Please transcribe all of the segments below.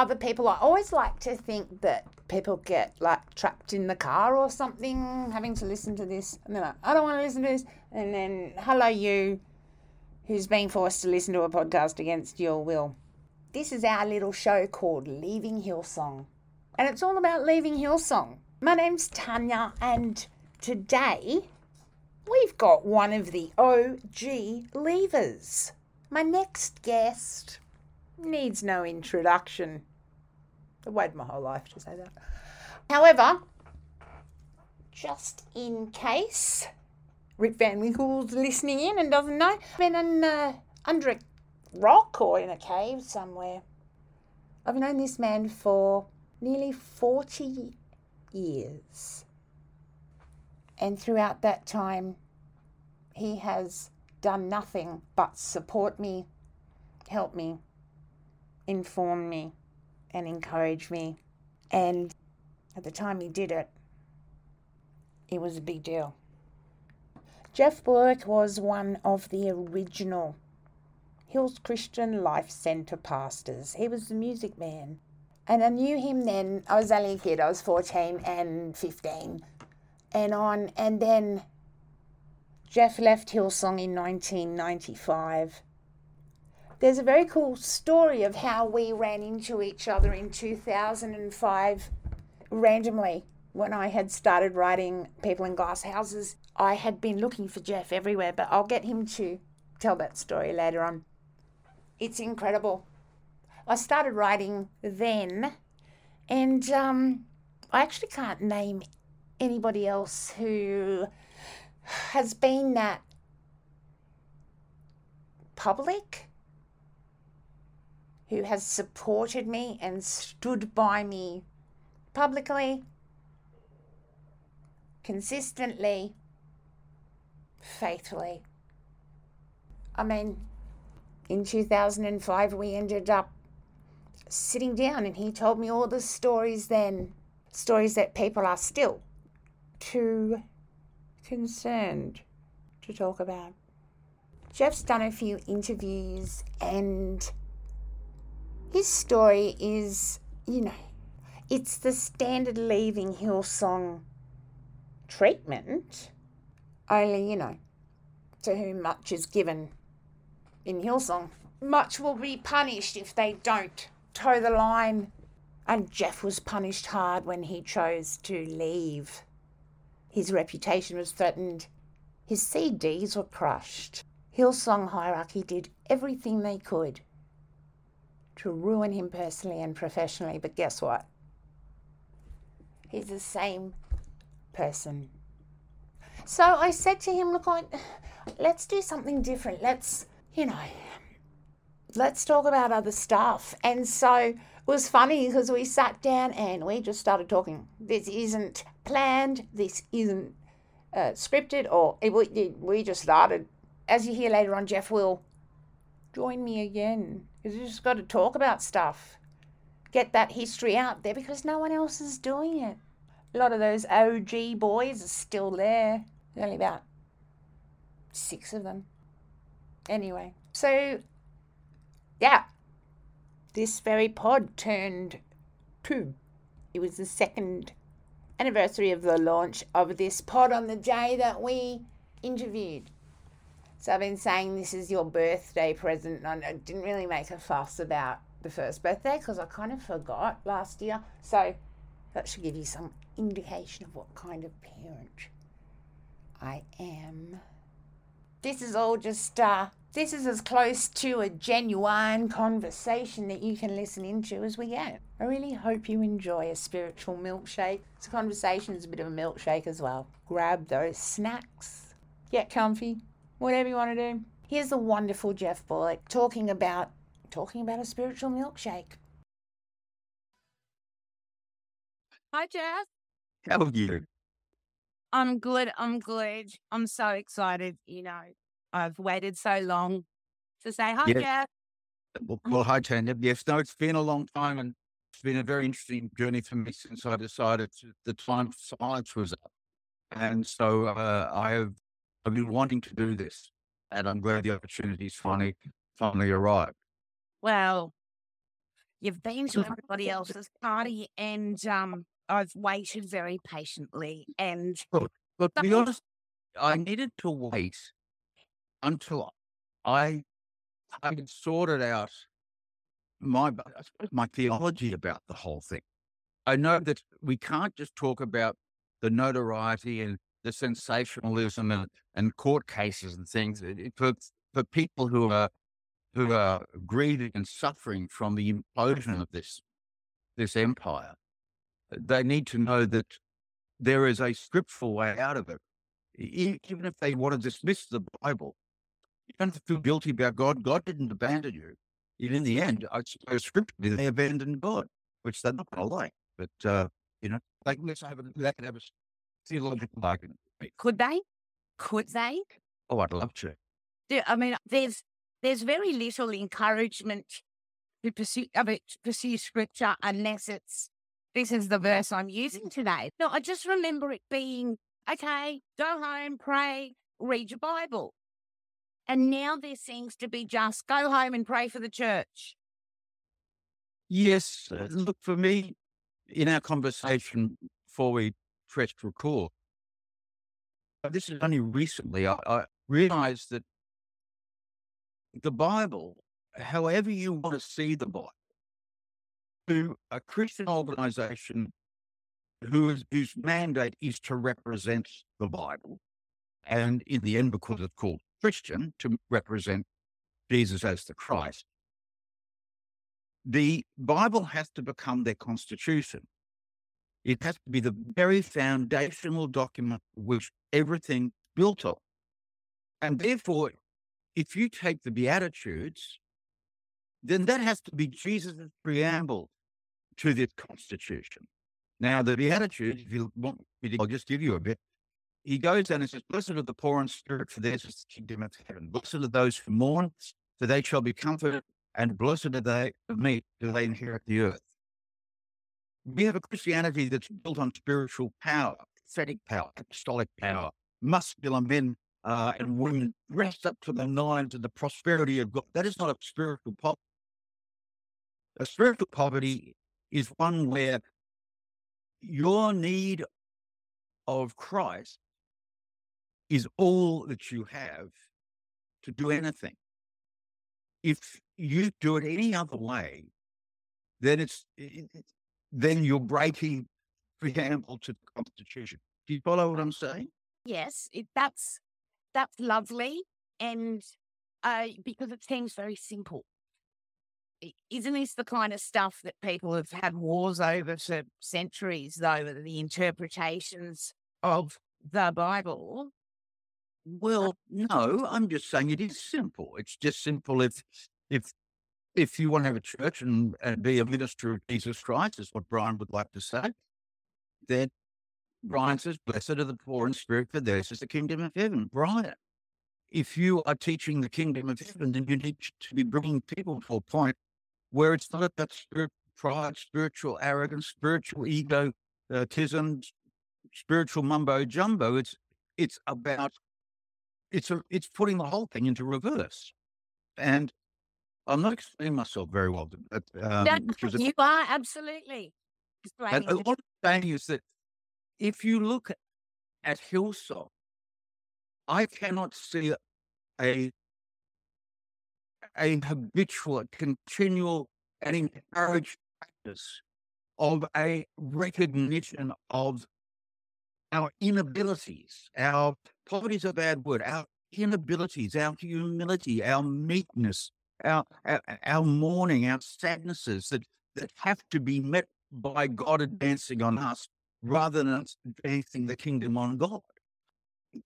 other people. I always like to think that people get like trapped in the car or something, having to listen to this. And they're like, I don't want to listen to this. And then, hello, you who's being forced to listen to a podcast against your will. This is our little show called Leaving Hillsong. And it's all about leaving Hillsong. My name's Tanya, and today we've got one of the OG leavers. My next guest needs no introduction. I've waited my whole life to say that. However, just in case Rip Van Winkle's listening in and doesn't know, I've been in, uh, under a rock or in a cave somewhere. I've known this man for nearly 40 years. And throughout that time, he has done nothing but support me, help me, inform me, and encourage me. And at the time he did it, it was a big deal. Geoff Bullock was one of the original Hills Christian Life Centre pastors. He was the music man. And I knew him then. I was only a kid, I was 14 and 15 and on. And then Jeff left Hillsong in 1995. There's a very cool story of how we ran into each other in 2005 randomly when I had started writing People in Glass Houses. I had been looking for Geoff everywhere, but I'll get him to tell that story later on. It's incredible. I started writing then, and um, I actually can't name anybody else who has been that public, who has supported me and stood by me publicly, consistently, faithfully. I mean, in 2005, we ended up sitting down and he told me all the stories then, stories that people are still too concerned to talk about. Geoff's done a few interviews and his story is, you know, it's the standard leaving Hillsong treatment, only, you know, to whom much is given in Hillsong, much will be punished if they don't toe the line. And Geoff was punished hard when he chose to leave. His reputation was threatened. His CDs were crushed. Hillsong Hierarchy did everything they could to ruin him personally and professionally, but guess what? He's the same person. So I said to him, Look, I, let's do something different. Let's, you know, let's talk about other stuff. And so it was funny because we sat down and we just started talking. This isn't planned, this isn't uh, scripted, or it, we, we just started. As you hear later on, Geoff will join me again because you just got to talk about stuff. Get that history out there because no one else is doing it. A lot of those OG boys are still there. There's only about six of them. Anyway, so yeah, this very pod turned two. It was the second anniversary of the launch of this pod on the day that we interviewed. So I've been saying this is your birthday present. And I didn't really make a fuss about the first birthday because I kind of forgot last year. So that should give you some indication of what kind of parent I am. This is all just, uh, this is as close to a genuine conversation that you can listen into as we get. I really hope you enjoy a spiritual milkshake. A conversation, it's a bit of a milkshake as well. Grab those snacks, get comfy, whatever you want to do. Here's the wonderful Geoff Bullock talking about talking about a spiritual milkshake. Hi, Geoff. How are you? I'm good. I'm good. I'm so excited. You know, I've waited so long to say hi, Yeah. Geoff. Well, well hi, Tanya. Yes, no, it's been a long time and it's been a very interesting journey for me since I decided to, the time for silence was up. And so uh, I have I've been wanting to do this and I'm glad the opportunity's finally finally arrived. Well, you've been to everybody else's party, and um, I've waited very patiently. And But to be honest, I needed to wait until I I had sorted out my my theology about the whole thing. I know that we can't just talk about the notoriety and the sensationalism and, and court cases and things for for people who are who are grieving and suffering from the implosion of this this empire. They need to know that there is a scriptural way out of it. Even if they want to dismiss the Bible, you don't have to feel guilty about God. God didn't abandon you. And in the end, I suppose scripturally they abandoned God, which they're not going to like. But uh, you know, like let's have a they can have a theological argument. could they? Could they? Oh, I'd love to. I mean, there's there's very little encouragement to pursue I mean, to pursue scripture unless it's this is the verse I'm using today. No, I just remember it being okay. Go home, pray, read your Bible, and now there seems to be just go home and pray for the church. Yes, uh, look for me in our conversation before we pressed record. uh, This is only recently I, I realized that the Bible, however you want to see the Bible, to a Christian organization who is, whose mandate is to represent the Bible, and in the end, because it's called Christian, to represent Jesus as the Christ the Bible has to become their constitution. It has to be the very foundational document which everything built on. And therefore, if you take the Beatitudes, then that has to be Jesus' preamble to this constitution. Now, the Beatitudes, if you want me to, I'll just give you a bit. He goes and says, Blessed are the poor in spirit, for theirs is the kingdom of heaven. Blessed are those who mourn, for they shall be comforted and blessed are they of me, do they inherit the earth. We have a Christianity that's built on spiritual power, prophetic power, apostolic power, muscular men uh, and women dressed up to the nines in the prosperity of God. That is not a spiritual poverty. A spiritual poverty is one where your need of Christ is all that you have to do anything. If you do it any other way, then it's it, then you're breaking the preamble to the Constitution. Do you follow what I'm saying? Yes, it, that's that's lovely, and uh, because it seems very simple. Isn't this the kind of stuff that people have had wars over for centuries, though, the interpretations of the Bible? Well, no, I'm just saying it is simple. It's just simple if if if you want to have a church and, and be a minister of Jesus Christ, is what Brian would like to say, then Brian says, Blessed are the poor in spirit, for theirs is the kingdom of heaven. Brian, if you are teaching the kingdom of heaven, then you need to be bringing people to a point where it's not about spirit, pride, spiritual arrogance, spiritual egotism, uh, spiritual mumbo jumbo. It's it's about it's a, it's putting the whole thing into reverse. And I'm not explaining myself very well, but um, was a- you are absolutely and uh, what I'm saying is that if you look at Hillsong, I cannot see a a habitual, continual, and encouraged practice of a recognition of our inabilities. Our poverty is a bad word. Our inabilities, our humility, our meekness, our our, our mourning, our sadnesses that that have to be met by God advancing on us rather than us advancing the kingdom on God.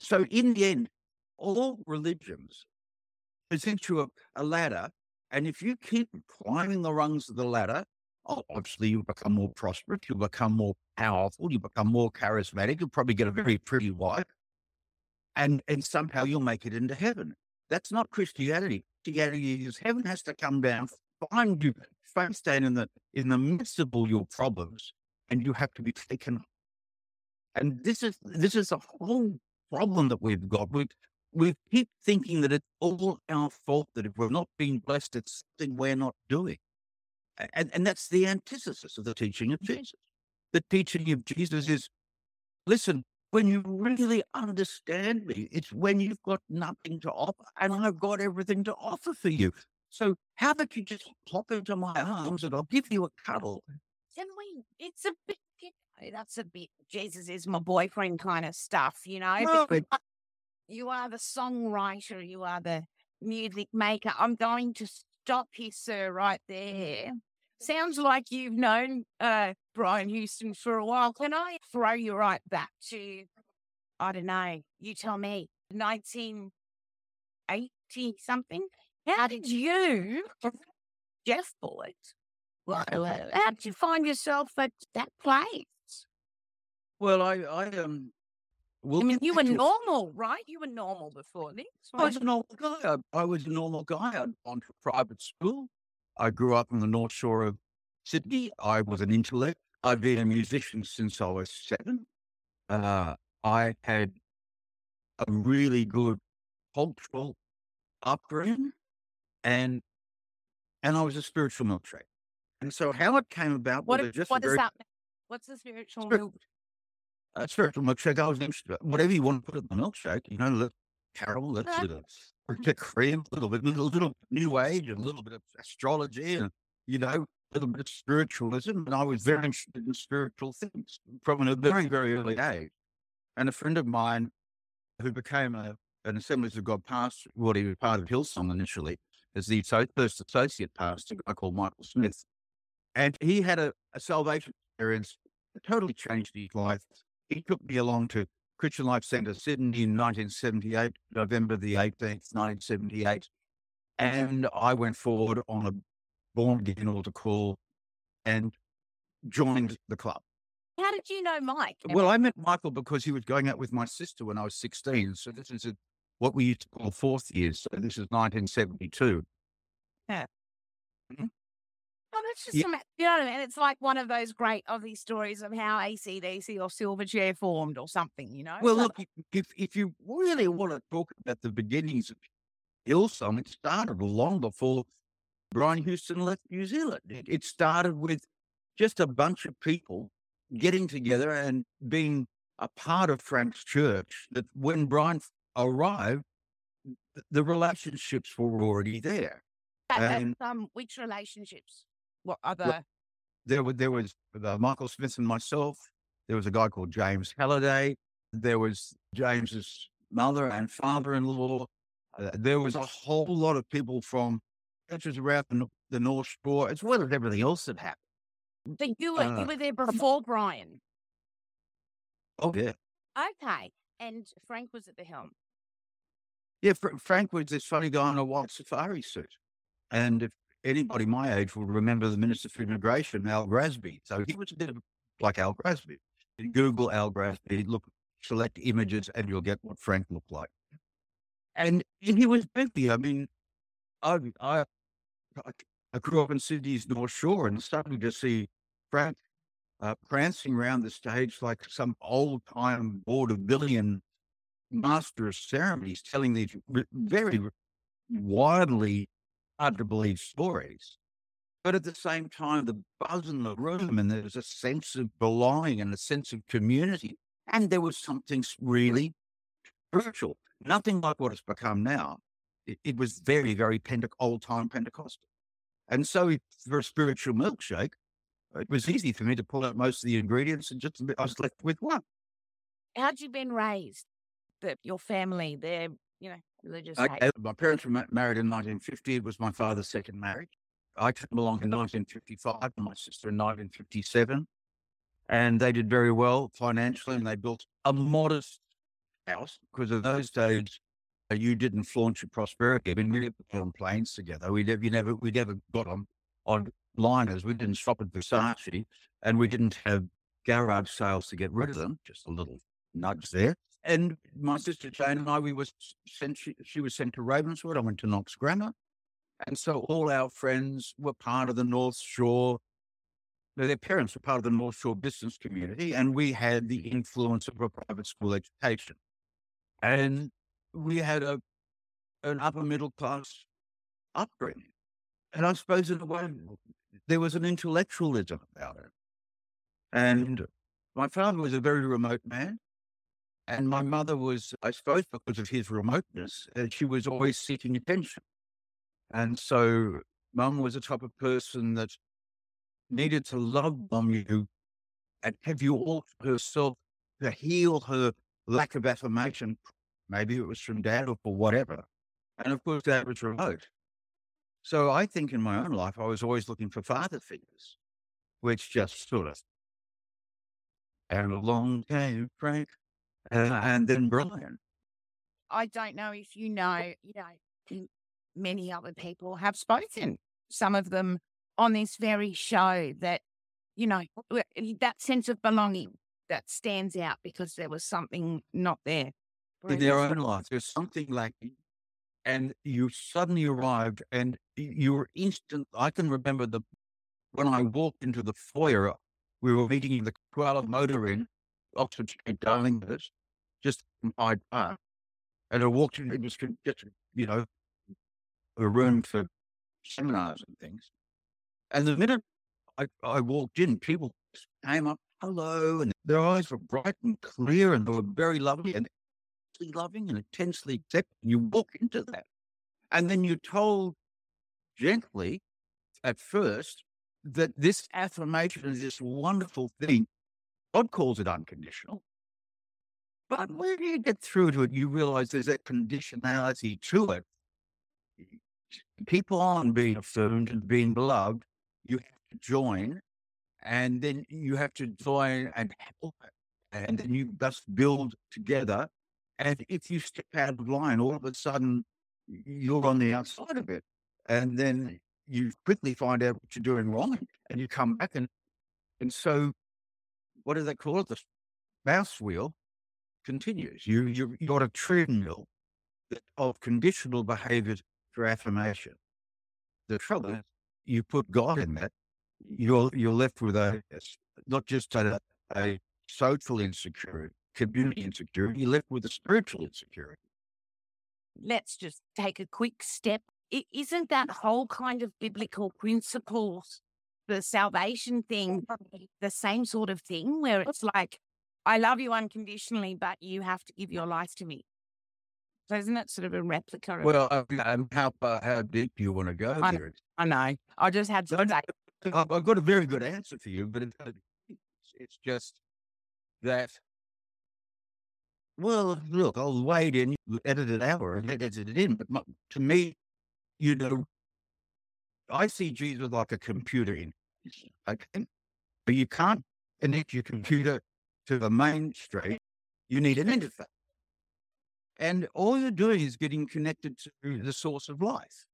So in the end, all religions present you a, a ladder, and if you keep climbing the rungs of the ladder, obviously you become more prosperous, you become more powerful, you become more charismatic, you'll probably get a very pretty wife, and and somehow you'll make it into heaven. That's not Christianity. Christianity is heaven has to come down, find you, find stand in the in the midst of all your problems, and you have to be taken. up. And this is this is a whole problem that we've got. We we keep thinking that it's all our fault that if we're not being blessed, it's something we're not doing. And, and that's the antithesis of the teaching of mm-hmm. Jesus. The teaching of Jesus is listen, when you really understand me, it's when you've got nothing to offer, and I've got everything to offer for you. So how about you just hop into my arms and I'll give you a cuddle? Can we? It's a bit. You know, that's a bit. Jesus is my boyfriend kind of stuff, you know. No, but- you are the songwriter. You are the music maker. I'm going to stop you, sir, right there. Sounds like you've known uh, Brian Houston for a while. Can I throw you right back to, I don't know, you tell me, 1980 something? How did you, Geoff well, how did you find yourself at that place? Well, I, I um, will I mean, you were normal, right? You were normal before this. I was right? a normal guy. I, I was a normal guy. I'd gone to private school. I grew up on the North Shore of Sydney. I was an intellect. I've been a musician since I was seven. Uh, I had a really good cultural upbringing, and and I was a spiritual milkshake. And so how it came about What, just what a is very that? What's the spiritual Spirit- milk? a spiritual milkshake. I was interested, whatever you want to put in the milkshake, you know, a little caramel, that's Right. a little bit cream, a little bit, little, little new age, and a little bit of astrology, and you know, a little bit of spiritualism. And I was very interested in spiritual things from a very, very early age. And a friend of mine who became a, an Assemblies of God pastor, well, he was part of Hillsong initially, as the first associate pastor, I called Michael Smith. And he had a, a salvation experience that totally changed his life. He took me along to Christian Life Centre, Sydney in 1978, November the 18th, 1978. And I went forward on a born again to call and joined the club. How did you know Mike? Well, I met Michael because he was going out with my sister when I was 16. So this is a, what we used to call fourth years. So this is 1972. I mm-hmm. that's just Yeah. some, you know what I mean? It's like one of those great Aussie stories of how ACDC or Silverchair formed or something, you know? Well, look, if if you really want to talk about the beginnings of Hillsong, it started long before Brian Houston left New Zealand. It, it started with just a bunch of people getting together and being a part of Frank's church. That when Brian arrived, the relationships were already there. But, and- um, which relationships? What other? There was there was uh, Michael Smith and myself. There was a guy called James Halliday. There was James's mother and father-in-law. Uh, there was a whole lot of people from churches around the, the North Shore, as well as everything else that happened. So you were, uh, you were there before Brian. Oh yeah, Okay. And Frank was at the helm. yeah. Fr- Frank was this funny guy in a white safari suit, and if anybody my age will remember the Minister for Immigration, Al Grassby. So he was a bit of like Al Grassby. You Google Al Grassby, look, select images, and you'll get what Frank looked like. And he was busy. I mean, I, I, I- grew up in Sydney's North Shore, and suddenly to see Frank uh, prancing around the stage like some old time vaudevillian master of ceremonies, telling these very widely hard to believe stories. But at the same time, the buzz in the room, and there was a sense of belonging and a sense of community. And there was something really spiritual, nothing like what it's become now. It, it was very, very Pente- old time Pentecostal. And so, it- for a spiritual milkshake, it was easy for me to pull out most of the ingredients and just I was left with one. How'd you been raised? The, your family, their, you know, religious uh, my parents were married in 1950. It was my father's second marriage. I came along in 1955 and my sister in 1957. And they did very well financially and they built a modest house because in those days, you didn't flaunt your prosperity. I mean, we put on planes together. We never, never, we never got on, on liners. We didn't shop at Versace and we didn't have garage sales to get rid of them. Just a little nudge there. And my sister Jane and I, we was sent. She, she was sent to Ravenswood. I went to Knox Grammar, and so all our friends were part of the North Shore. no, Their parents were part of the North Shore business community, and we had the influence of a private school education, and we had a an upper middle class upbringing. And I suppose in a way there was an intellectualism about it. And my father was a very remote man. And my mother was, I suppose, because of his remoteness, uh, she was always seeking attention. And so mum was a type of person that needed to love on you and have you all to herself to heal her lack of affirmation. Maybe it was from dad or for whatever. And of course, that was remote. So I think in my own life, I was always looking for father figures, which just sort of, and along came Frank, uh, and then Brian. I don't know if you know, you know, many other people have spoken, some of them on this very show that, you know, that sense of belonging that stands out because there was something not there. In their own life. There's something lacking. And you suddenly arrived and you were instant. I can remember the when I walked into the foyer, we were meeting in the Koala Motor Inn, Oxford Street, Darlinghurst, just in Hyde Park. And I walked in, it was just, you know, a room for seminars and things. And the minute I, I walked in, people came up, hello, and their eyes were bright and clear and they were very lovely. And intensely loving and intensely accepting. You walk into that. And then you're told gently at first that this affirmation is this wonderful thing. God calls it unconditional. But when you get through to it, you realize there's a conditionality to it. People aren't being affirmed and being beloved. You have to join, and then you have to join and help, and then you must build together and if you step out of line, all of a sudden you're on the outside of it. And then you quickly find out what you're doing wrong and you come back and and so what do they call it? The mouse wheel continues. You you you got a treadmill of conditional behaviors for affirmation. The trouble is you put God in that you're you're left with a not just a, a social insecurity, community insecurity. Left with a spiritual insecurity. Let's just take a quick step. is isn't that whole kind of biblical principles, the salvation thing, the same sort of thing where it's like, I love you unconditionally, but you have to give your life to me. So isn't it sort of a replica? Of well, um, how uh, how deep do you want to go I, there? I know. I just had to say. I've got a very good answer for you, but it's, it's just that. Well, look, I'll wait in, edit it out or edit it in. But my, to me, you know, I see Jesus like a computer in. Okay? But you can't connect your computer to the main street. You need an interface. And all you're doing is getting connected to the source of life.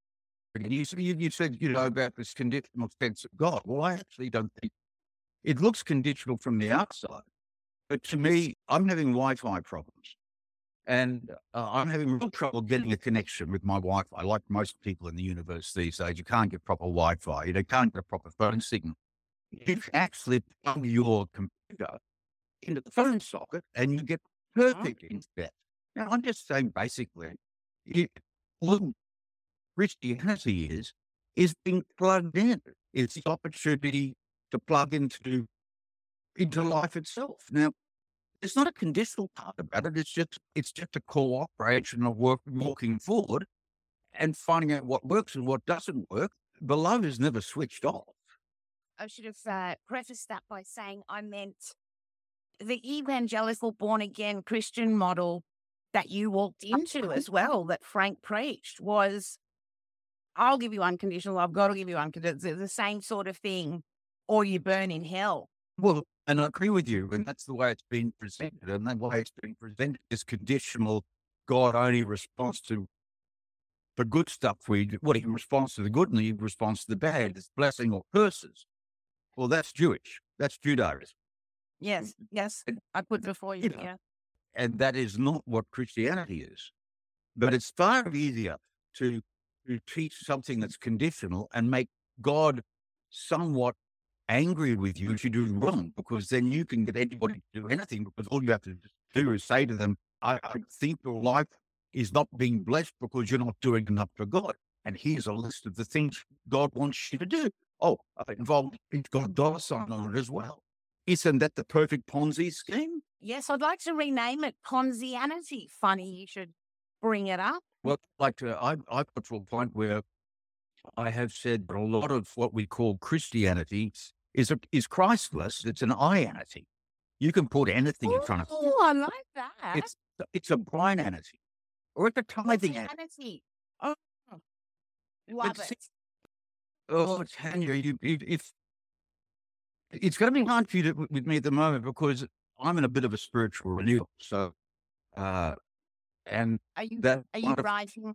And you, you, you said, you know, about this conditional sense of God. Well, I actually don't think it looks conditional from the outside. But to me, I'm having Wi Fi problems. And uh, I'm having real trouble getting a connection with my Wi Fi. Like most people in the universe these days, you can't get proper Wi Fi, you can't get a proper phone signal. You actually plug your computer into the phone socket and you get perfect internet. Now, I'm just saying basically, it, what Christianity is, is being plugged in. It's the opportunity to plug into, into life itself. Now, it's not a conditional part about it. It's just, it's just a cooperation of work, walking forward and finding out what works and what doesn't work. The love is never switched off. I should have uh, prefaced that by saying I meant the evangelical born again Christian model that you walked into as well, that Frank preached, was I'll give you unconditional love, God will give you unconditional. the same sort of thing, or you burn in hell. Well, and I agree with you, and that's the way it's been presented, and the way it's been presented is conditional. God only responds to the good stuff we do. What he responds to the good, and he responds to the bad. It's blessing or curses. Well, that's Jewish. That's Judaism. Yes, yes. I put before you. you know, yeah. And that is not what Christianity is. But it's far easier to, to teach something that's conditional and make God somewhat angry with you if you do wrong, because then you can get anybody to do anything because all you have to do is say to them, I, I think your life is not being blessed because you're not doing enough for God. And here's a list of the things God wants you to do. Oh, I involved, it's got a dollar sign on it as well. Isn't that the perfect Ponzi scheme? Yes, I'd like to rename it Ponzianity. Funny you should bring it up. Well, like to, I, I've got to a point where I have said that a lot of what we call Christianity is a, is Christless. It's an ianity. You can put anything in front of it. Oh, I like that. It's it's a Brianity or it's a tithing anity. Oh, love it. oh, Tanya, you, if it's going to be hard for you to, with me at the moment because I'm in a bit of a spiritual renewal. So, uh, and are you that are you writing?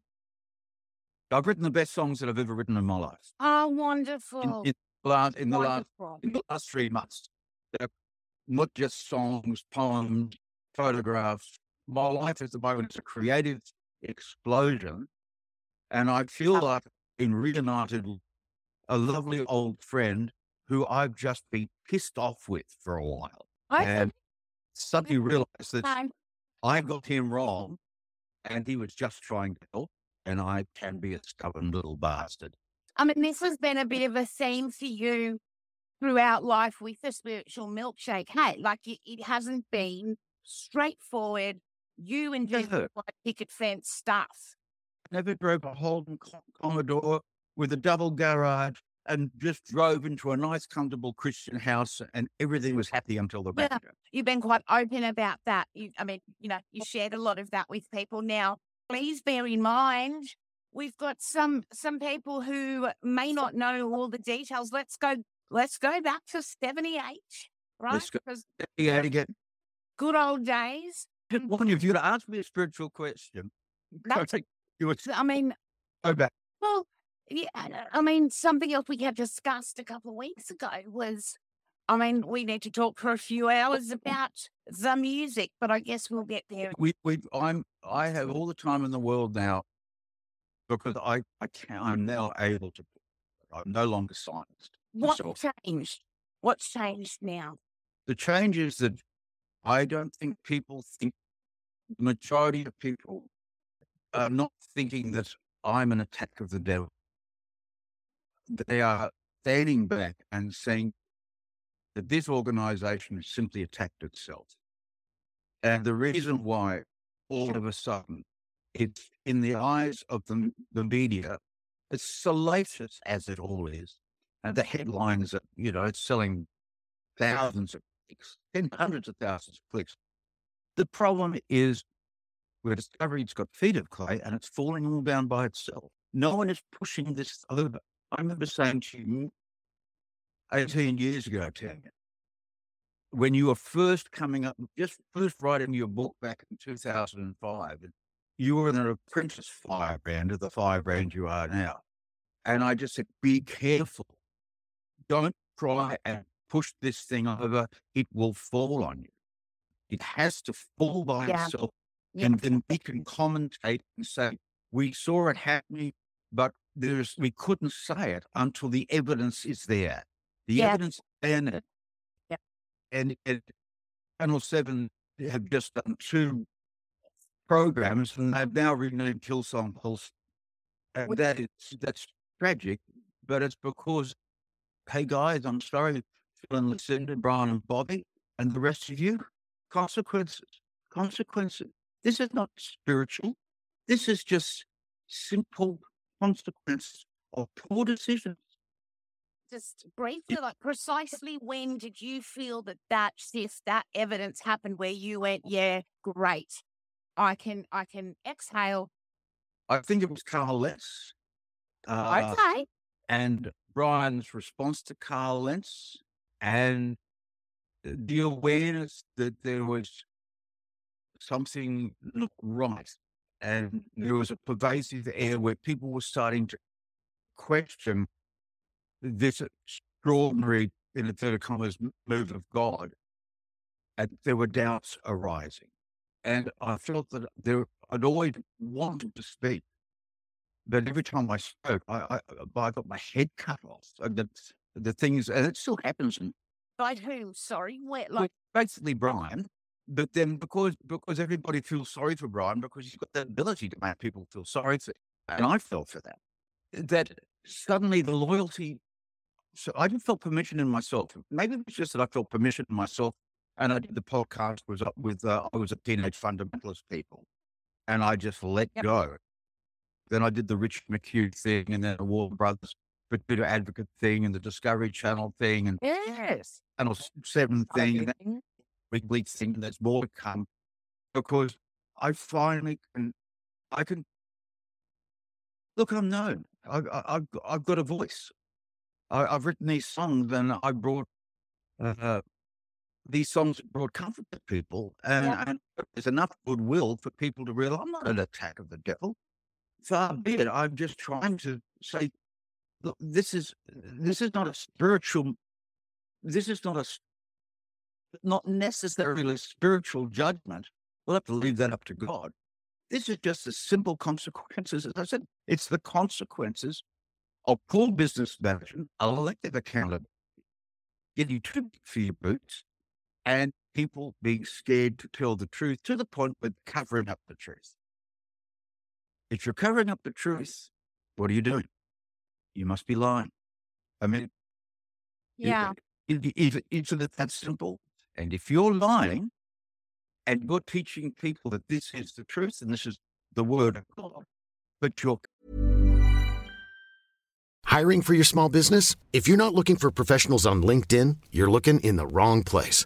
I've written the best songs that I've ever written in my life. Oh, wonderful! In, in, last, in the last in the last three months, They're not just songs, poems, photographs. My life at the moment is a creative explosion, and I feel like I've been reunited with a lovely old friend who I've just been pissed off with for a while. I and suddenly realized that I got him wrong and he was just trying to help. And I can be a stubborn little bastard. I mean, this has been a bit of a theme for you throughout life with the spiritual milkshake. Hey, like it, it hasn't been straightforward. You and just like picket fence stuff. Never drove a Holden Commodore with a double garage and just drove into a nice, comfortable Christian house, and everything was happy until the yeah, You've been quite open about that. You, I mean, you know, you shared a lot of that with people. Now, please bear in mind, we've got some some people who may not know all the details. Let's go. Let's go back to seventy eight, right? Let's go seventy-eight again. Good old days. Mm. One, if you'd asked me a spiritual question, I, you would, I mean, go back. Well, yeah, I mean, something else we had discussed a couple of weeks ago was, I mean, we need to talk for a few hours about the music, but I guess we'll get there. We, we, I'm, I have all the time in the world now because I, I can't, I'm now able to, I'm no longer silenced. What So- changed? What's changed now? The change is that I don't think people think, the majority of people are not thinking that I'm an attack of the devil. They are standing back and saying that this organization has simply attacked itself. And the reason why all of a sudden it's in the eyes of the, the media, as salacious as it all is, and the headlines that, you know, it's selling thousands of clicks, then hundreds of thousands of clicks. The problem is where Discovery's got feet of clay and it's falling all down by itself. No one is pushing this over. I remember saying to you 18 years ago, Tanya, when you were first coming up, just first writing your book back in 2005, and you were an apprentice firebrand of the firebrand you are now. And I just said, be careful. Don't try and push this thing over. It will fall on you. It has to fall by Yeah. itself. Yeah. And then we can commentate and say, we saw it happening, but there's we couldn't say it until the evidence is there. The Yeah. evidence is there now. Yeah. And, and Channel 7 have just done two programs and they've now renamed Hillsong Pulse. And Which- that is, that's tragic, but it's because, hey guys, I'm sorry, Phil and Lucinda, Brian and Bobby, and the rest of you, consequences, consequences. This is not spiritual. This is just simple consequences of poor decisions. Just briefly, like precisely when did you feel that that shift, that evidence happened where you went, yeah, great. I can, I can exhale. I think it was Carl Lentz. Uh, okay. and Brian's response to Carl Lentz and the awareness that there was something not right. And there was a pervasive air where people were starting to question this extraordinary, in inverted commas, m- move of God. And there were doubts arising. And I felt that there, I'd always wanted to speak. But every time I spoke, I, I, I got my head cut off. And the, the things, and it still happens in By whom? Sorry. Where, like, basically Brian. But then because because everybody feels sorry for Brian because he's got the ability to make people feel sorry for him. And I felt for that. That suddenly the loyalty so I didn't feel permission in myself. Maybe it was just that I felt permission in myself. And I did the podcast was up with uh, I was a teenage fundamentalist people. And I just let Yep. go. Then I did the Rich McHugh thing and then the Warner Brothers Potato Advocate thing and the Discovery Channel thing and yes. Channel Seven thing and that weekly thing that's more to come because I finally can, I can look. I'm known. I, I, I've got- I've got a voice. I, I've written these songs and I brought uh, these songs brought comfort to people, and, Yeah. and there's enough goodwill for people to realize I'm not an attack of the devil. Far be it. I'm just trying to say, look, this is this is not a spiritual. This is not a not necessarily spiritual judgment. We'll have to leave that up to God. This is just the simple consequences. As I said, it's the consequences of poor business management, elective accountability, getting too big for your boots, and people being scared to tell the truth to the point with covering up the truth. If you're covering up the truth, what are you doing? You must be lying. I mean, Yeah. it- it- If, isn't it that simple? And if you're lying and you're teaching people that this is the truth and this is the word of God, but you're Hiring for your small business? If you're not looking for professionals on LinkedIn, you're looking in the wrong place.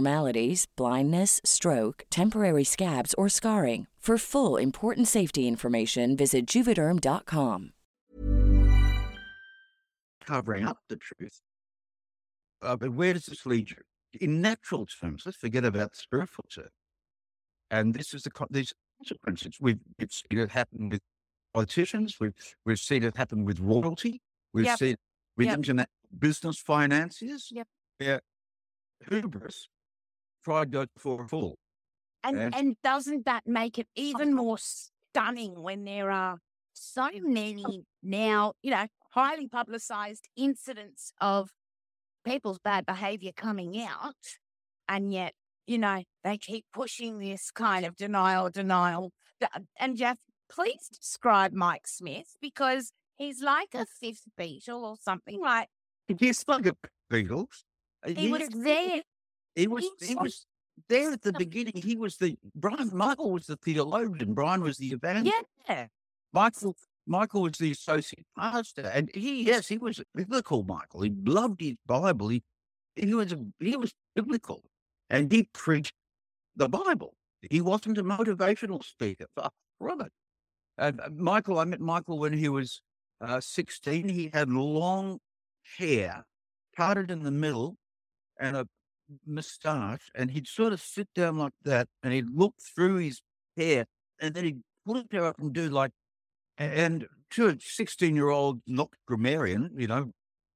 blindness, stroke, temporary scabs, or scarring. For full important safety information, visit juvederm.com. covering up the truth. Uh, but where does this lead you? In natural terms, let's forget about the spiritual term. And this is the these consequences. We've, we've seen it happen with politicians. We've we've seen it happen with royalty. We've Yep. seen it with Yep. internet business finances. Yep. Where hubris go for a fool. And Yeah. and doesn't that make it even more stunning when there are so many now, you know, highly publicized incidents of people's bad behavior coming out, and yet, you know, they keep pushing this kind of denial, denial. And Geoff, please describe Mike Smith because he's like a fifth Beatle or something. Like He's like a Beatles. he was there. He was he was there at the beginning. He was the Brian Michael was the theologian. Brian was the evangelist. Yeah. Michael Michael was the associate pastor, and he yes he was biblical. Michael he loved his Bible. He he was a, he was biblical, and he preached the Bible. He wasn't a motivational speaker. Far from it. Uh, Michael, I met Michael when he was uh, sixteen. He had long hair, parted in the middle, and a moustache, and he'd sort of sit down like that, and he'd look through his hair, and then he'd pull it up and do like, and to a sixteen-year-old Knox grammarian, you know,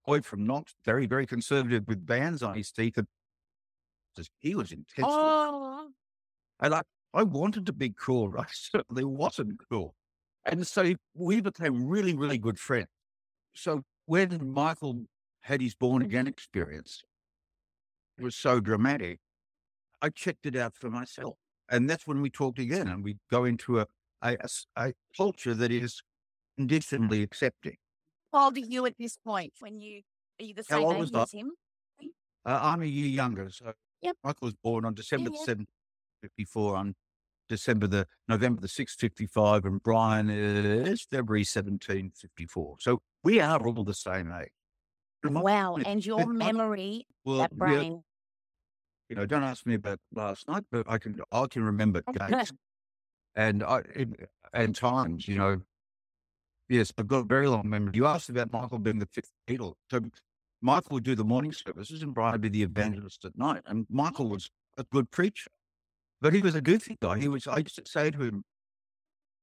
boy from Knox, very very conservative with bands on his teeth, and just- he was intense. Oh, And I, I wanted to be cool, I certainly wasn't cool. And so we became really, really good friends. So when Michael had his born again experience, was so dramatic, I checked it out for myself. And that's when we talked again and we go into a culture that is conditionally accepting. how old are you at this point? When you are you the same age as him? Uh, I'm a year younger. So Yep. Michael was born on December yeah. the 7th, 54. I'm December the November the 6th, 55. And Brian is February 17, 54. So we are all the same age. Wow, and your memory, well, that yeah, brain. you know, don't ask me about last night, but I can I can remember dates and I it, and times. You know, yes, I've got a very long memory. You asked about Michael being the fifth Beatle, so Michael would do the morning services, and Brian would be the evangelist at night. And Michael was a good preacher, but he was a goofy guy. He was. I used to say to him,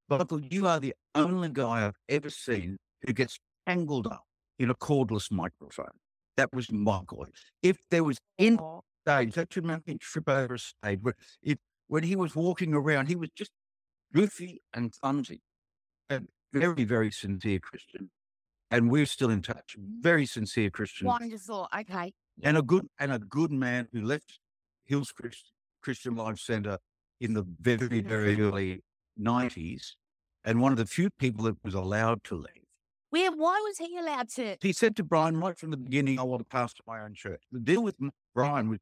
Michael, you are the only guy I've ever seen who gets tangled up in a cordless microphone. That was my Michael. If there was any stage. That should make me trip over a stage. When, it, when he was walking around, he was just goofy and clumsy. And very, very sincere Christian. And we're still in touch. Very sincere Christian. Wonderful. Okay. And a good and a good man who left Hills Christ, Christian Life Centre in the very, very mm-hmm. early nineties. And one of the few people that was allowed to leave. Where? Why was he allowed to? He said to Brian right from the beginning, I want to pastor my own church. The deal with Brian was,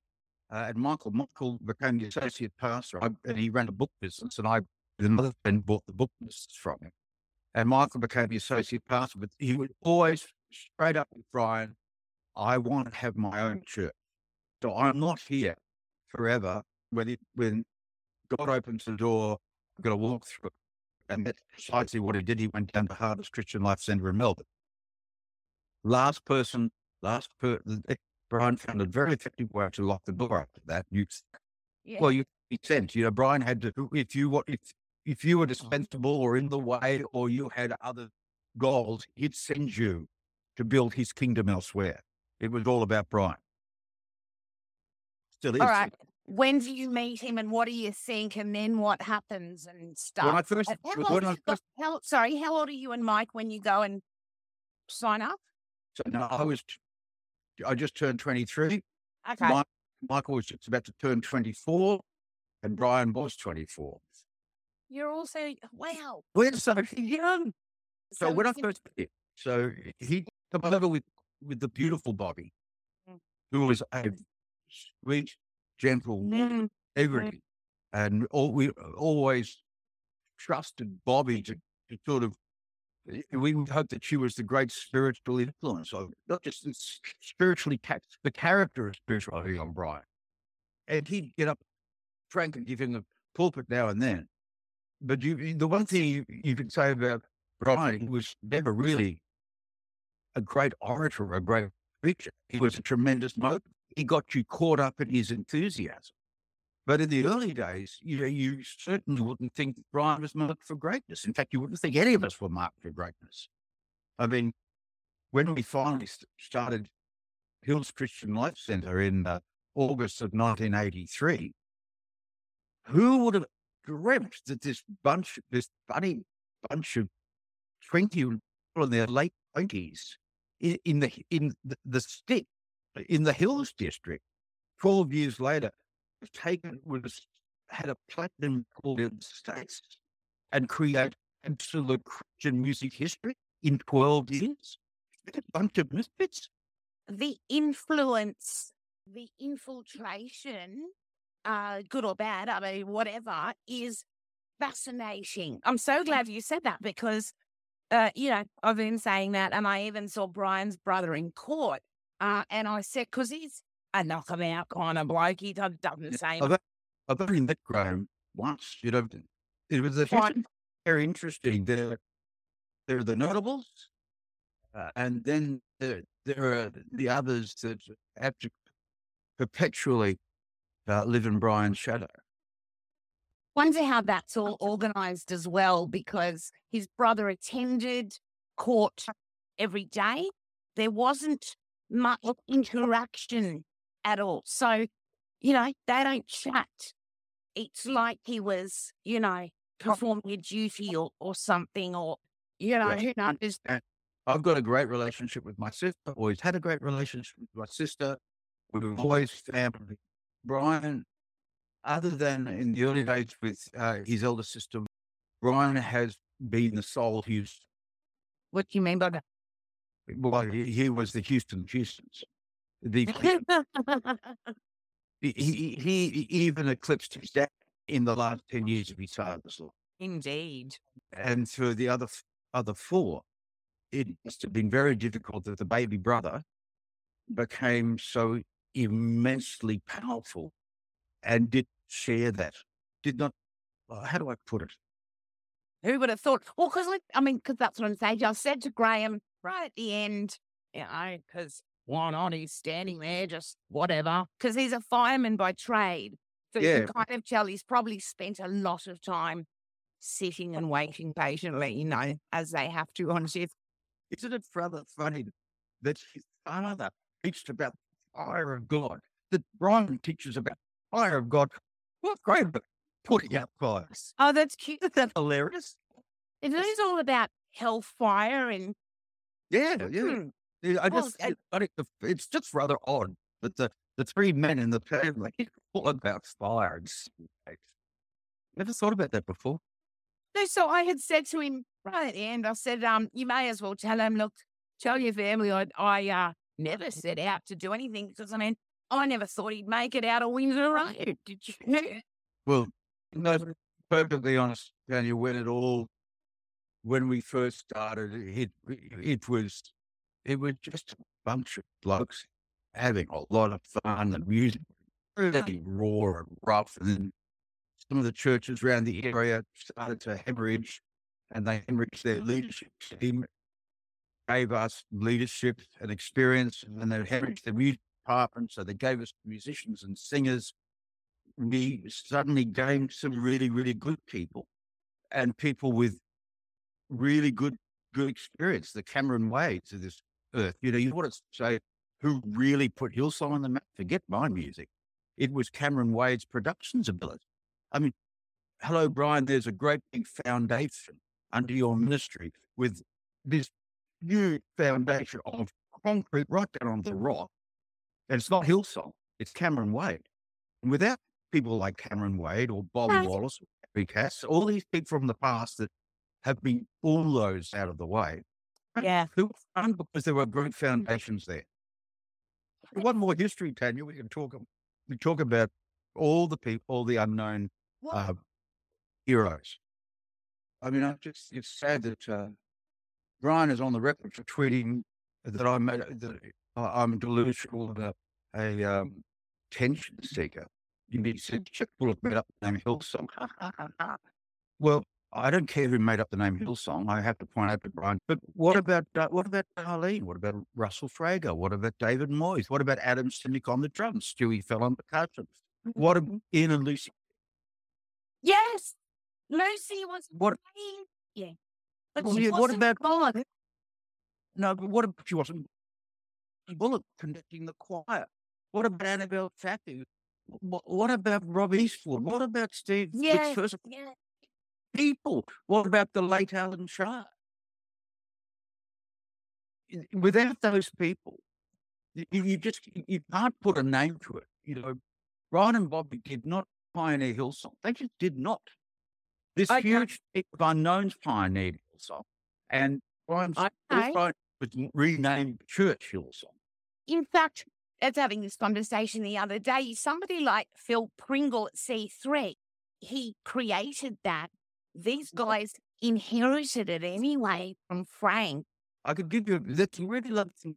uh, and Michael, Michael became the associate pastor, I, and he ran a book business, and I, another friend, bought the book business from him. And Michael became the associate pastor, but he would always straight up with Brian, I want to have my own church. So I'm not here forever. When when God opens the door, I've got to walk through it. And that's precisely what he did. He went down to Hardest Christian Life Centre in Melbourne. Last person, last person, eh, Brian found a very effective way to lock the door after that. You, Yeah. well, you he sense, you know, Brian had to, if you, what, if if you were dispensable or in the way or you had other goals, he'd send you to build his kingdom elsewhere. It was all about Brian. Still is. All right. When do you meet him and what do you think? And then what happens and stuff? When I first, how old I first how, sorry, how old are you and Mike when you go and sign up? so no, I was, I just turned 23. Okay. Mike, Michael was just about to turn 24 and Brian was 24. You're also, wow. We're so young. So, when I first met him, so he come over with, with the beautiful Bobby, Mm. who was a sweet, gentle, mm-hmm. mm-hmm. Mm, everything. And all, we uh, always trusted Bobby to, to sort of, eh, we hoped that she was the great spiritual influence of not just the spiritually, the character of spirituality on Brian. And he'd get up, Frank and give him the pulpit now and then. But you, the one thing you, you could say about Brian, he was never really a great orator, a great preacher. He was a tremendous motivator. He got you caught up in his enthusiasm. But in the early days, you know, you certainly wouldn't think Brian was marked for greatness. In fact, you wouldn't think any of us were marked for greatness. I mean, when we finally started Hills Christian Life Centre in uh, August of 1983, who would have dreamt that this bunch, this funny bunch of 20 people in their late 20s in, in the in the, the stick in the Hills district, 12 years later, taken was had a platinum record in the States and create absolute Christian music history in 12 years. A bunch of misfits. the influence, the infiltration, uh, good or bad, I mean, whatever, is fascinating. I'm so glad you said that because, uh, you know, I've been saying that, and I even saw Brian's brother in court, uh, and I said, because he's a knockabout kind of bloke, he does- doesn't say I've, I've only met Graham once. You know, it was a Right. very interesting. There, there are the notables, uh, and then there, there are the others that have to perpetually uh, live in Brian's shadow. Wonder how that's all organized as well, because his brother attended court every day. There wasn't much interaction at all. So, you know, they don't chat. It's like he was, you know, performing a duty or, or something, or, you know, who knows? I've got a great relationship with my sister. Always had a great relationship with my sister. We've always family. Brian, other than in the early days with uh, his elder sister, Brian has been the soul Houston. What do you mean by that? Well, he, he was the Houston Houstons. The, he, he, he even eclipsed his dad in the last 10 years of his father's life. Indeed. And for the other other four, it must have been very difficult that the baby brother became so immensely powerful and did share that. Did not, uh, how do I put it? Who would have thought? Well, because I mean, because that's what I'm saying. I said to Graham right at the end, you know, because why not? He's standing there, just whatever. Because he's a fireman by trade, so you can kind of tell he's probably spent a lot of time sitting and waiting patiently, you know, as they have to on shift. Isn't it rather funny that his father preached about the fire of God, that Brian teaches about the fire of God? What great about putting out fires. Oh, that's cute. Isn't that hilarious? It is all about hellfire and Yeah, yeah. Hmm. I Well, just, I it's just rather odd that the, the three men in the family all about fire. and. Never thought about that before. No, so I had said to him right at the end, I said, um, you may as well tell him, look, tell your family I, I uh, never set out to do anything because I mean, I never thought he'd make it out of Windsor Road. Did you? Well, no, perfectly honest, Daniel, when it all, when we first started, it it was, it was just a bunch of blokes having a lot of fun. The music really raw and rough, and then some of the churches around the area started to hemorrhage, and they hemorrhaged their mm. leadership team, gave us leadership and experience, and they mm. hemorrhaged the music department, so they gave us musicians and singers we suddenly gained some really, really good people. and people with really good good experience, the Cameron Wades to this earth. You know, you want to say who really put Hillsong on the map? Forget my music. It was Cameron Wade's productions ability. I mean, hello, Brian, there's a great big foundation under your ministry with this huge foundation of concrete right down on the rock. And it's not Hillsong, it's Cameron Wade. And without people like Cameron Wade or Bob. Wallace or Cass, all these people from the past that have been bulldozed out of the way, Yeah. who were fun because there were great foundations there. One more history, Tanya. We can talk. We talk about all the people, all the unknown uh, heroes. I mean, I just it's sad that uh, Brian is on the record for tweeting that I'm that I'm delusional about a um, tension seeker. He said, "Check will have made up name Hillsong." well, I don't care who made up the name Hillsong. I have to point out to Brian. But what about uh, what about Darlene? What about Russell Fragar? What about David Moyes? What about Adam Simic on the drums? Stewie fell on percussion. What about Ian and Lucy? Yes. Lucy was What. Yeah. But Well, yeah, what about- God. No, but what about she wasn't Bullock conducting the choir? What about Annabelle Taffy? What, what about Rob Eastwood? What about Steve Yeah. Fitzgerald? Yeah. People? What about the late Alan Shah? Without those people, you, you just you- can't put a name to it. You know, Brian and Bobby did not pioneer Hillsong. They just did not. This Okay. huge heap of unknowns pioneered Hillsong, and Brian's Okay. Brian was renamed Church Hillsong. In fact, I was having this conversation the other day. Somebody like Phil Pringle at C3, he created that. These guys inherited it anyway from Frank. I could give you that's really lovely.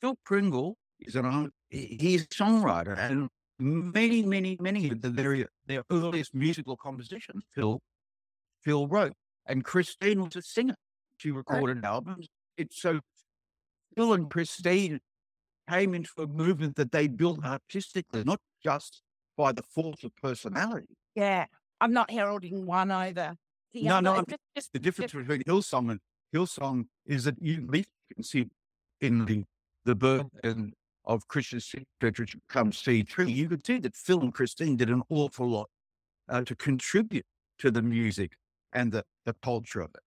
Phil Pringle is an he's a songwriter and many, many, many of the very their earliest musical compositions Phil Phil wrote. And Christine was a singer. She oh. recorded albums. It's so Phil and Christine came into a movement that they built artistically, not just by the force of personality. Yeah. I'm not heralding one over the No, no, I'm- just- just- The difference just- between Hillsong and Hillsong is that you can see in the the birth and of Christian Church, which see C3, you could see that Phil and Christine did an awful lot uh, to contribute to the music and the, the culture of it.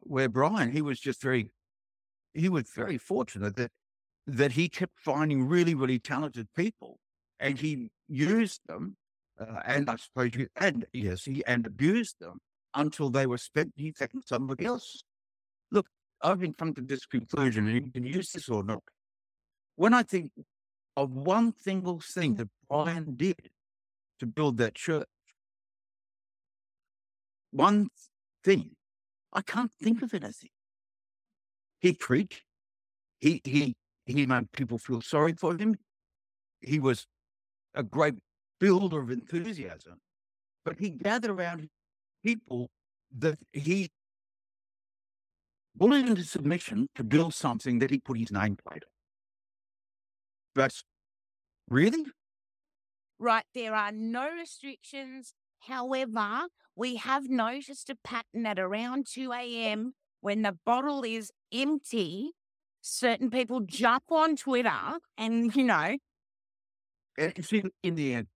Where Brian, he was just very, he was very fortunate that that he kept finding really, really talented people, and he used them, uh, and I suppose you, and yes, he and abused them until they were spent he using somebody else. Look, I've been come to this conclusion, and you can use this or not. When I think of one single thing that Brian did to build that church, one thing, I can't think of anything. He preached. He he he made people feel sorry for him. He was a great builder of enthusiasm, but he gathered around people that he bullied into submission to build something that he put his nameplate on. That's really Right, there are no restrictions. However, we have noticed a pattern at around 2 a.m. when the bottle is empty. Certain people jump on Twitter and, you know, and see in the end.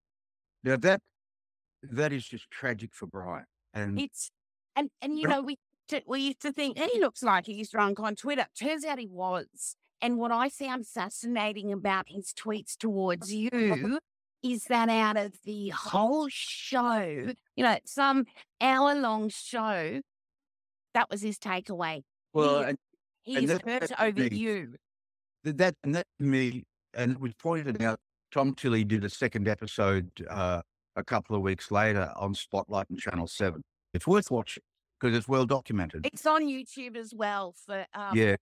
Now that that is just tragic for Brian. And it's, and, and you know, we, we used to think he looks like he's drunk on Twitter. Turns out he was. And what I found fascinating about his tweets towards you is that out of the whole show, you know, some hour long show, that was his takeaway. well, he- and He's that- hurt that over means- you. Th- that and that to me, and it was pointed out. Tom Tilley did a second episode uh, a couple of weeks later on Spotlight and Channel Seven. It's worth watching because it's well documented. It's on YouTube as well for um, yeah,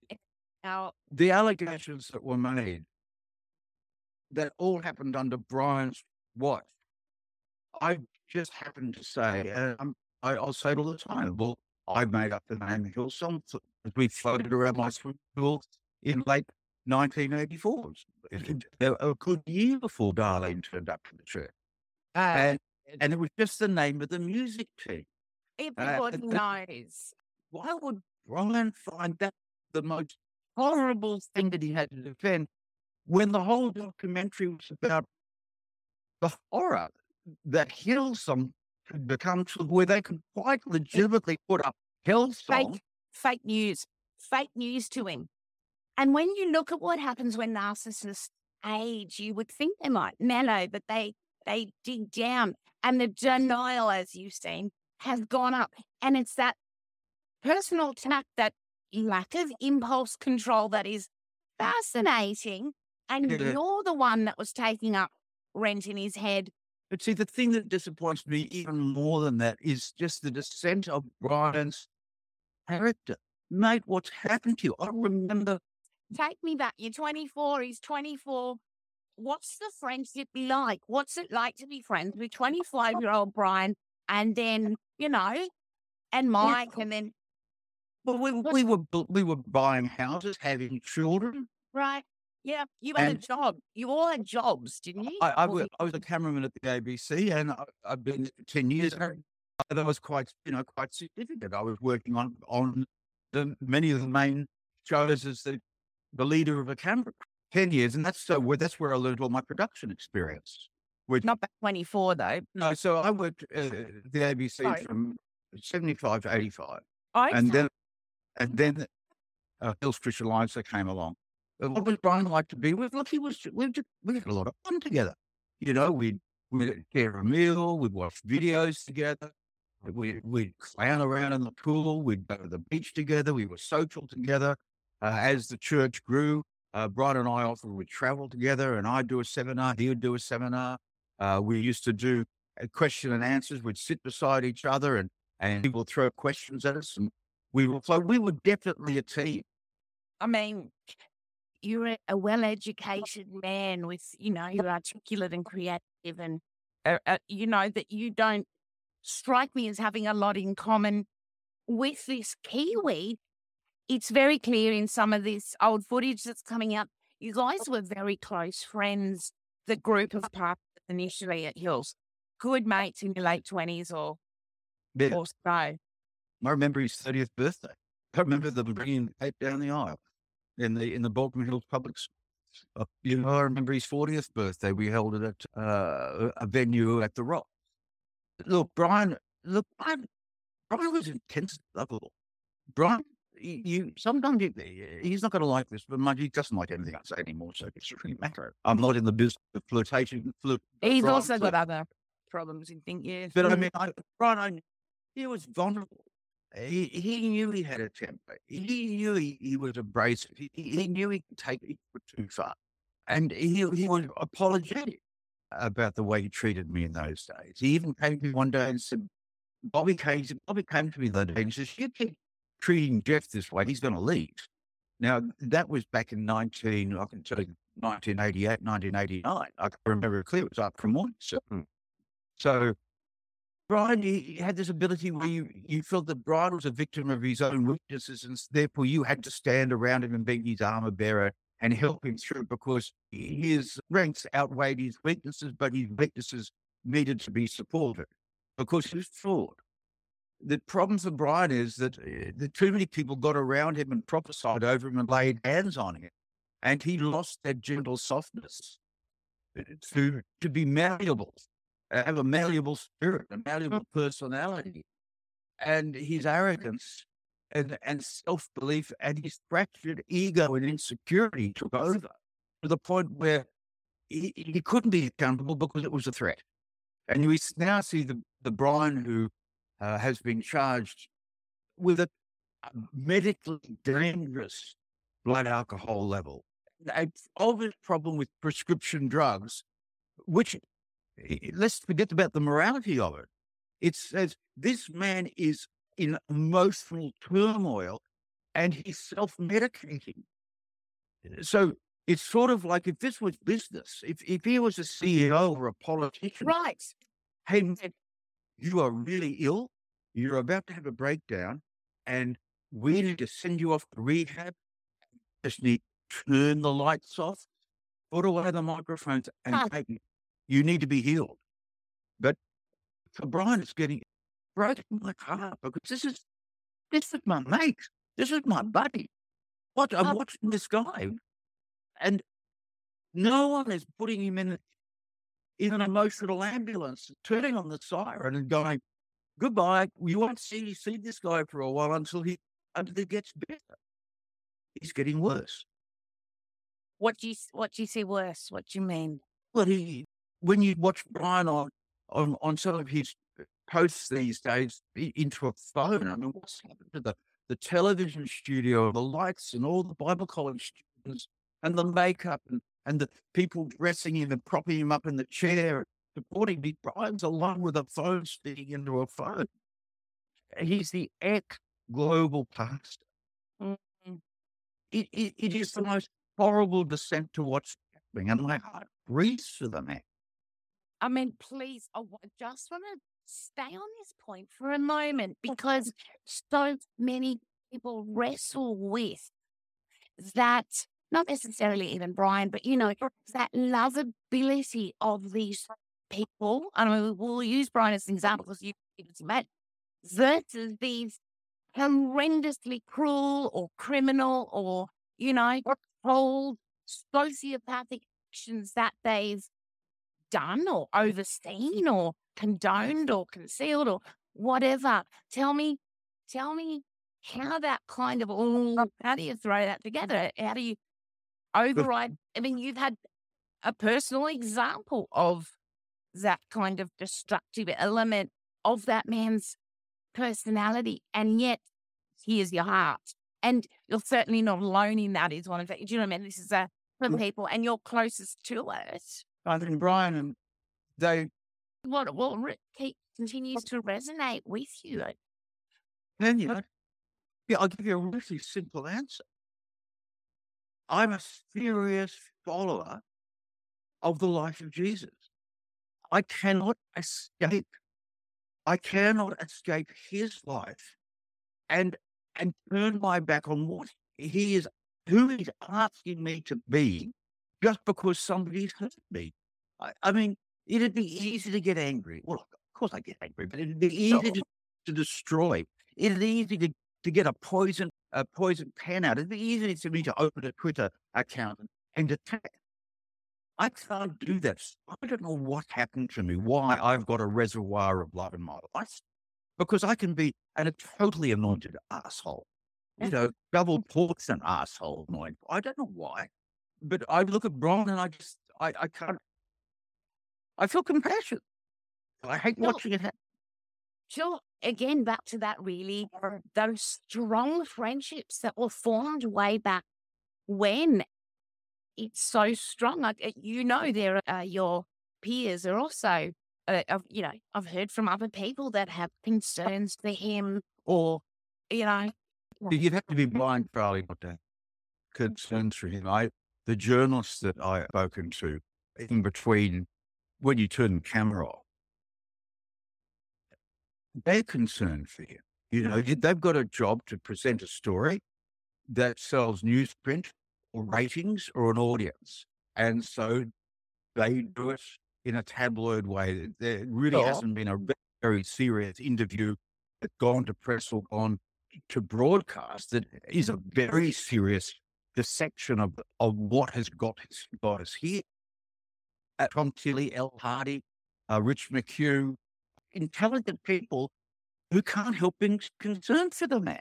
our the allegations that were made that all happened under Brian's watch. I just happened to say, and I, I'll say it all the time. Well, I made up the name Hillsong as we floated around my swimming pool in late 1984, It- it- a good year before Darlene turned up to the church. Ah, and, and it was just the name of the music team. Everybody and- knows. Why would Brian find that the most horrible thing that he had to defend when the whole documentary was about the horror that Hillsong could become to where they could quite legitimately put up Hillsong. Fake, fake news, fake news to him. And when you look at what happens when narcissists age, you would think they might mellow, but they they dig down, and the denial, as you've seen, has gone up. And it's that personal attack, that lack of impulse control that is fascinating. And you're the one that was taking up rent in his head. But see, the thing that disappoints me even more than that is just the descent of Brian's character. Mate, what's happened to you? I remember Take me back. You're 24. He's 24. What's the friendship like? What's it like to be friends with 25 year old Brian and then, you know, and Mike and then, well, we, we were we were buying houses, having children. right? Yeah, you had And- a job. You all had jobs, didn't you? I, I, was, I was a cameraman at the ABC, and I, I've been ten years. and That was quite, you know, quite significant. I was working on on the many of the main shows as the the leader of a camera ten years, and that's so where that's where I learned all my production experience. Which Not back 24, though. no, so I worked uh, the ABC Sorry. from seventy five to eighty five, I and then and then uh, Hills Christian Alliance that came along. Uh, What was Brian like to be with? Look, he was we just, we had a lot of fun together. You know, we'd we'd share a meal, we'd watch videos together, we we'd clown around in the pool, we'd go to the beach together, we were social together. Uh, as the church grew, uh, Brian and I often would travel together, and I'd do a seminar, he would do a seminar. Uh, we used to do a question and answers. We'd sit beside each other, and and people throw questions at us, and we were so we were definitely a team. I mean, you're a, a well-educated man with, you know, you're articulate and creative, and uh, uh, you know that you don't strike me as having a lot in common with this Kiwi. It's very clear in some of this old footage that's coming out. You guys were very close friends. The group of partners initially at Hills, good mates in your late twenties or Yeah. or so. I remember his thirtieth birthday. I remember them bringing tape down the aisle in the in the Baulkham Hills Public. School. Uh, you know, I remember his fortieth birthday. We held it at uh, a venue at the Rock. Look, Brian. Look, Brian. Brian was intensely lovable. Brian, you, sometimes you, he's not going to like this, but mind he doesn't like anything I say anymore. So it doesn't really matter. I'm not in the business of flirtation. Flirt, He's Brian also flirt- got other problems in think yeah. but I mean, I, Brian, I, he was vulnerable. He, he knew he had a temper. He knew he, he was abrasive. He, he knew he could take it too far. And he, he was apologetic about the way he treated me in those days. He even came to me one day and said, Bobby came, Bobby came to me the other day and says, you keep treating Geoff this way, he's going to leave. Now, that was back in 19, I can tell you, 1988, 1989. I can remember it clear. It was up from one. So, hmm. so Brian, he had this ability where you, you felt that Brian was a victim of his own weaknesses, and therefore you had to stand around him and be his armor bearer and help him through because his strengths outweighed his weaknesses, but his weaknesses needed to be supported because he was flawed. The problem for Brian is that, uh, that too many people got around him and prophesied over him and laid hands on him, and he lost that gentle softness uh, to to be malleable uh, have a malleable spirit, a malleable personality, and his arrogance and, and self belief and his fractured ego and insecurity took over to the point where he, he couldn't be accountable because it was a threat. And we now see the, the Brian who uh, has been charged with a a medically dangerous blood alcohol level, a obvious problem with prescription drugs, which i- let's forget about the morality of it. It says this man is in emotional turmoil and he's self medicating. So it's sort of like if this was business, if, if he was a CEO or a politician, Right. hey, man, you are really ill, you're about to have a breakdown, and we need to send you off to rehab. Just need to turn the lights off, put away the microphones, and Huh. take it. You need to be healed. But for Brian, it's getting broken my heart because this is this is my mate. This is my buddy. What I'm Um, watching this guy, and no one is putting him in in an emotional ambulance, turning on the siren and going, "Goodbye. You won't see see this guy for a while until he until he gets better. He's getting worse." What do you what do you see worse? What do you mean? Well, he, when you watch Brian on, on, on some of his uh, posts these days into a phone, I mean, what's happened to the, the television studio, the lights, and all the Bible college students, and the makeup, and, and the people dressing him and propping him up in the chair, supporting me. Brian's alone with a phone speaking into a phone. He's the ex global pastor. Mm. It, it, it is the most horrible descent to what's happening, and my heart grieves for the man. I mean, please, I just want to stay on this point for a moment because so many people wrestle with that, not necessarily even Brian, but you know, that lovability of these people. And I mean, we'll use Brian as an example because you met versus these horrendously cruel or criminal or, you know, cold sociopathic actions that they've done or overseen or condoned or concealed or whatever. Tell me, tell me how that kind of all, how do you throw that together? How do you override? I mean, you've had a personal example of that kind of destructive element of that man's personality, and yet here's your heart. And you're certainly not alone in that, is one of the, do you know what I mean? This is a, for Mm. people, and you're closest to it. I think Brian and they what what re- keep, continues to resonate with you. then you know, yeah, I'll give you a really simple answer. I'm a serious follower of the life of Jesus. I cannot escape. I cannot escape his life and and turn my back on what he is who he's asking me to be just because somebody's hurt me. I, I mean, it'd be easy to get angry. Well, of course I get angry, but it'd be easy to, to destroy. It'd be easy to, to get a poison a poison pen out. It'd be easy for me to open a Twitter account and, attack. I can't do that. I don't know what happened to me, why I've got a reservoir of love in my life. Because I can be an, a totally anointed asshole. You know, double portion asshole anointed. I don't know why. But I look at Brian and I just I, I can't I feel compassion. I hate No. watching it happen. Sure. Again, back to that really, those strong friendships that were formed way back when. It's so strong. Like, uh, you know, there are uh, your peers are also, uh, you know, I've heard from other people that have concerns for him or, you know, You'd have to be blind, Charlie, not to have concerns for him. I, the journalists that I've spoken to, in between when you turn the camera off, they're concerned for you. You know, they've got a job to present a story that sells newsprint or ratings or an audience. And so they do it in a tabloid way. There really Sure. hasn't been a very serious interview that's gone to press or gone to broadcast that is a very serious dissection of, of what has got, us- got us here. Uh, Tom Tilley, Elle Hardy, uh, Rich McHugh, intelligent people who can't help being concerned for the man.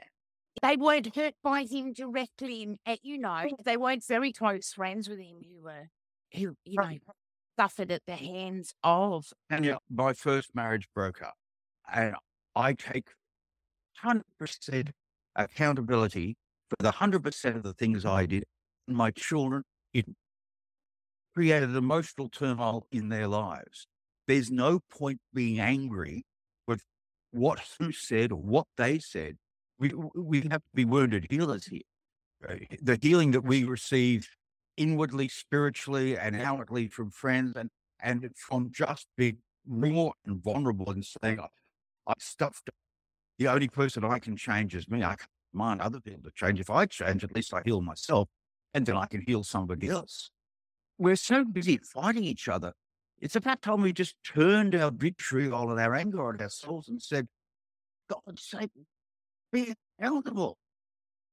they weren't hurt by him directly. And, uh, you know, they weren't very close friends with him who were, who, you know, suffered at the hands of. And yeah, my first marriage broke up, and I take hundred percent accountability for the hundred percent of the things I did. And my children, it created emotional turmoil in their lives. There's no point being angry with what who said or what they said. We we have to be wounded healers here. The healing that we receive inwardly, spiritually, and outwardly from friends, and and from just being raw and vulnerable and saying, oh, I, I stuffed. The only person I can change is me. I can't mind other people to change. If I change, at least I heal myself, and then I can heal somebody else. We're so busy fighting each other. It's about time we just turned our vitriol and our anger on ourselves and said, God's sake, be accountable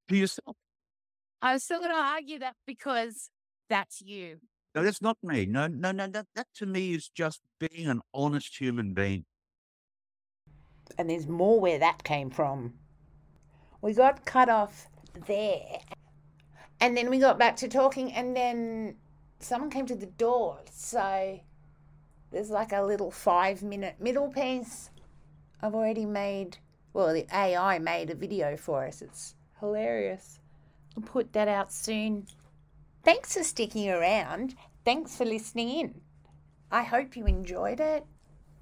to yourself. I was still going to argue that because that's you. No, that's not me. No, no, no. That, that to me is just being an honest human being. And there's more where that came from. We got cut off there. And then we got back to talking, and then someone came to the door. So there's like a little five minute middle piece. I've already made, well, the AI made a video for us. It's hilarious. I'll put that out soon. Thanks for sticking around. Thanks for listening in. I hope you enjoyed it.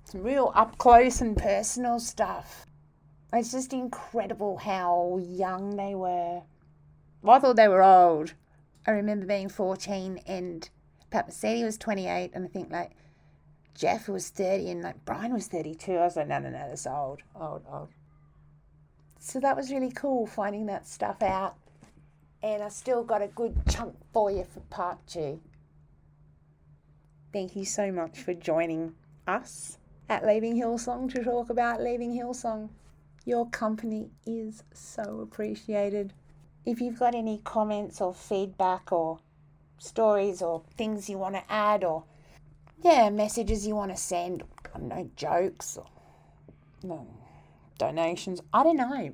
Some real up close and personal stuff. It's just incredible how young they were. Well, I thought they were old. I remember being 14 and Pat Mesiti was 28, and I think like Geoff was 30 and like Brian was 32. I was like, no, no, no, that's old, old, old. So that was really cool finding that stuff out. And I still got a good chunk for you for part two. Thank you so much for joining us at Leaving Hillsong to talk about Leaving Hillsong. Your company is so appreciated. If you've got any comments or feedback or stories or things you want to add or yeah, messages you want to send, I don't know, jokes or donations, I don't know.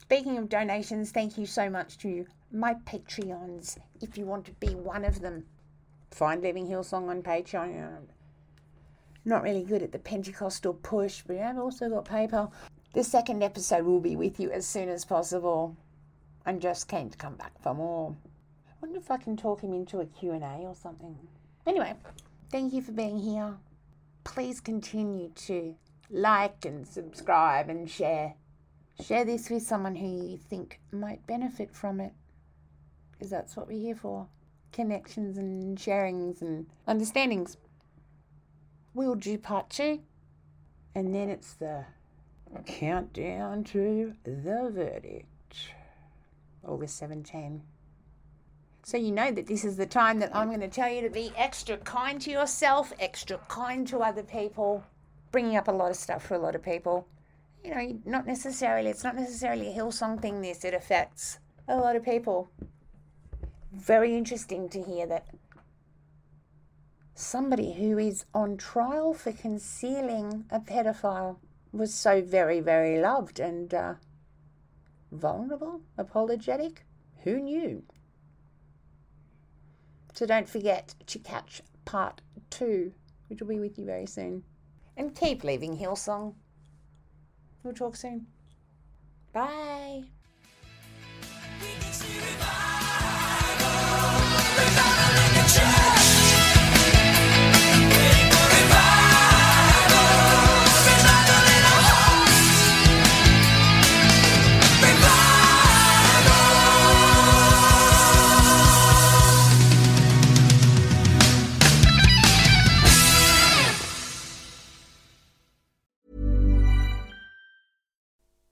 Speaking of donations, thank you so much to my Patreons. If you want to be one of them, find Leaving Hillsong on Patreon. Not really good at the Pentecostal push, but I've also got PayPal. The second episode will be with you as soon as possible. I'm just keen to come back for more. I wonder if I can talk him into a Q&A or something. Anyway, thank you for being here. Please continue to like and subscribe and share. Share this with someone who you think might benefit from it. Because that's what we're here for. Connections and sharings and understandings. We'll do part two. And then it's the countdown to the verdict. August 17. So you know that this is the time that I'm going to tell you to be extra kind to yourself, extra kind to other people, bringing up a lot of stuff for a lot of people. You know, not necessarily, it's not necessarily a Hillsong thing, this, it affects a lot of people. Very interesting to hear that somebody who is on trial for concealing a pedophile was so very, very loved and uh, vulnerable, apologetic. Who knew? So don't forget to catch part two, which will be with you very soon. And keep leaving Hillsong. We'll talk soon. Bye.